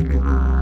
Thank you.